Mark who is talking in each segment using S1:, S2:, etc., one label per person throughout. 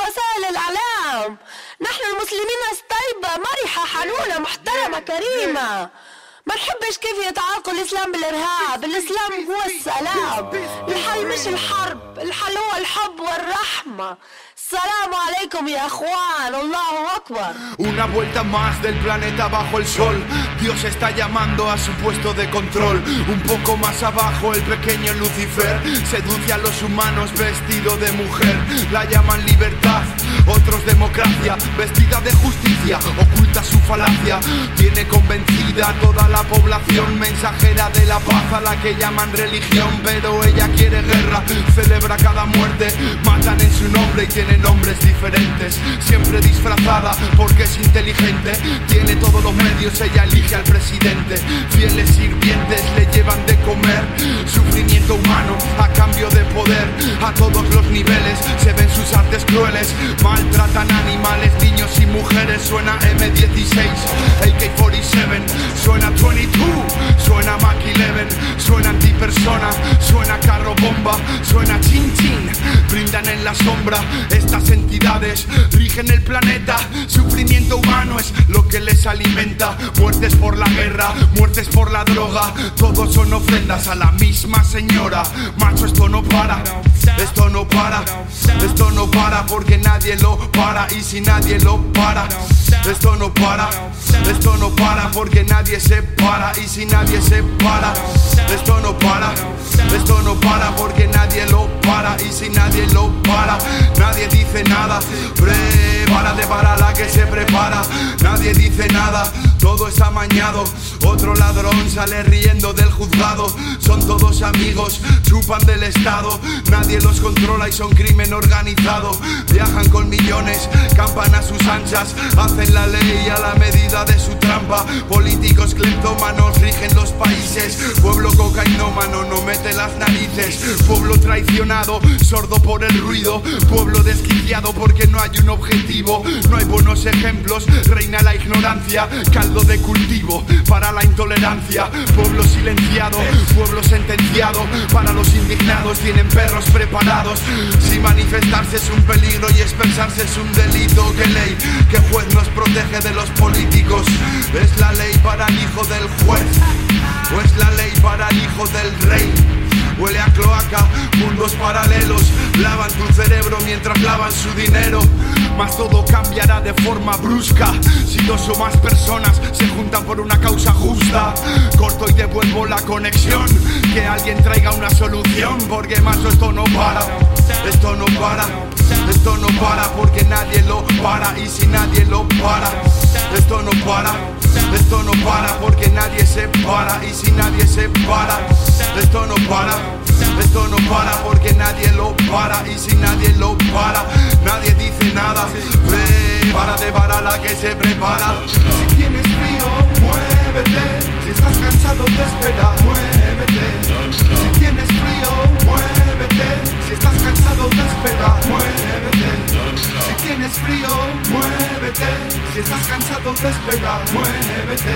S1: وسائل الإعلام. نحن المسلمين طيبه مرحة حنونة محترمة كريمة. ما نحبش كيف يتعلق الإسلام بالإرهاب. الإسلام هو السلام. الحل مش الحرب. الحل هو الحب والرحمة. Salam alaikum ya Juan, Allahu Akbar.
S2: Una vuelta más del planeta bajo el sol. Dios está llamando a su puesto de control. Un poco más abajo el pequeño Lucifer seduce a los humanos vestido de mujer. La llaman libertad, otros democracia, vestida de justicia, oculta su falacia. Tiene convencida toda la población mensajera de la paz a la que llaman religión, pero ella quiere guerra, celebra cada muerte, matan en su nombre y tiene nombres diferentes. Siempre disfrazada porque es inteligente. Tiene todos los medios, ella elige al presidente. Fieles sirvientes Sufrimiento humano a cambio de poder. A todos los niveles se ven sus artes crueles. Maltratan animales, niños y mujeres. Suena M16, AK-47, suena 22, suena Mac 11, suena antipersona, suena carro bomba, suena chin chin. Brindan en la sombra estas entidades, rigen el planeta. Lo que les alimenta. Muertes por la guerra, muertes por la droga. Todos son ofrendas a la misma señora. Macho, esto no para, esto no para, esto no para porque nadie lo para. Y si nadie lo para, esto no para, esto no para porque nadie se para. Y si nadie se para, esto no para, esto no para porque nadie lo para. Y si nadie lo para, nadie dice nada. Prepárate para la que se prepara. Nadie dice nada, todo es amañado. Otro ladrón sale riendo del juzgado. Son todos amigos, chupan del Estado. Nadie los controla y son crimen organizado. Viajan con millones, campan a sus anchas. Hacen la ley a la medida de su trampa. Políticos cleptómanos rigen los países. Pueblo cocainómano no mete las narices. Pueblo traicionado, sordo por el ruido. Pueblo desquiciado porque no hay un objetivo. No hay buenos ejemplos, reina la ignorancia. Caldo de cultivo para la intolerancia. Pueblo silenciado, pueblo sentenciado. Para los indignados tienen perros preparados. Si manifestarse es un peligro y expresarse es un delito, ¿qué ley? ¿Qué juez nos protege de los políticos? ¿Es la ley para el hijo del juez? ¿O es la ley para el hijo del rey? Huele a cloaca, mundos paralelos Lavan tu cerebro mientras lavan su dinero. Mas todo cambiará de forma brusca Si dos o más personas se juntan por una causa justa. Corto y devuelvo la conexión Que alguien traiga una solución Porque más esto no para Esto no para Esto no para porque nadie lo para Y si nadie lo para Esto no para Esto no para porque nadie se para Y si nadie se para Esto no para esto no para porque nadie lo para y si nadie lo para, nadie dice nada. Prepárate para la que se prepara. Si tienes frío, muévete. Si estás cansado de esperar, muévete. Si tienes frío, muévete. Si estás cansado de esperar, muévete. Si tienes frío, muévete. Si estás cansado de esperar, muévete.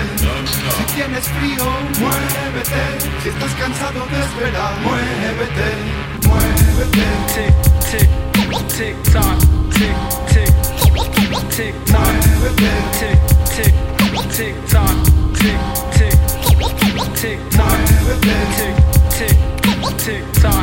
S2: Si tienes frío, muévete. Si estás cansado de esperar, muévete.
S3: Tick tock, tick, tick, tick tock, tick, tick, tick. tock,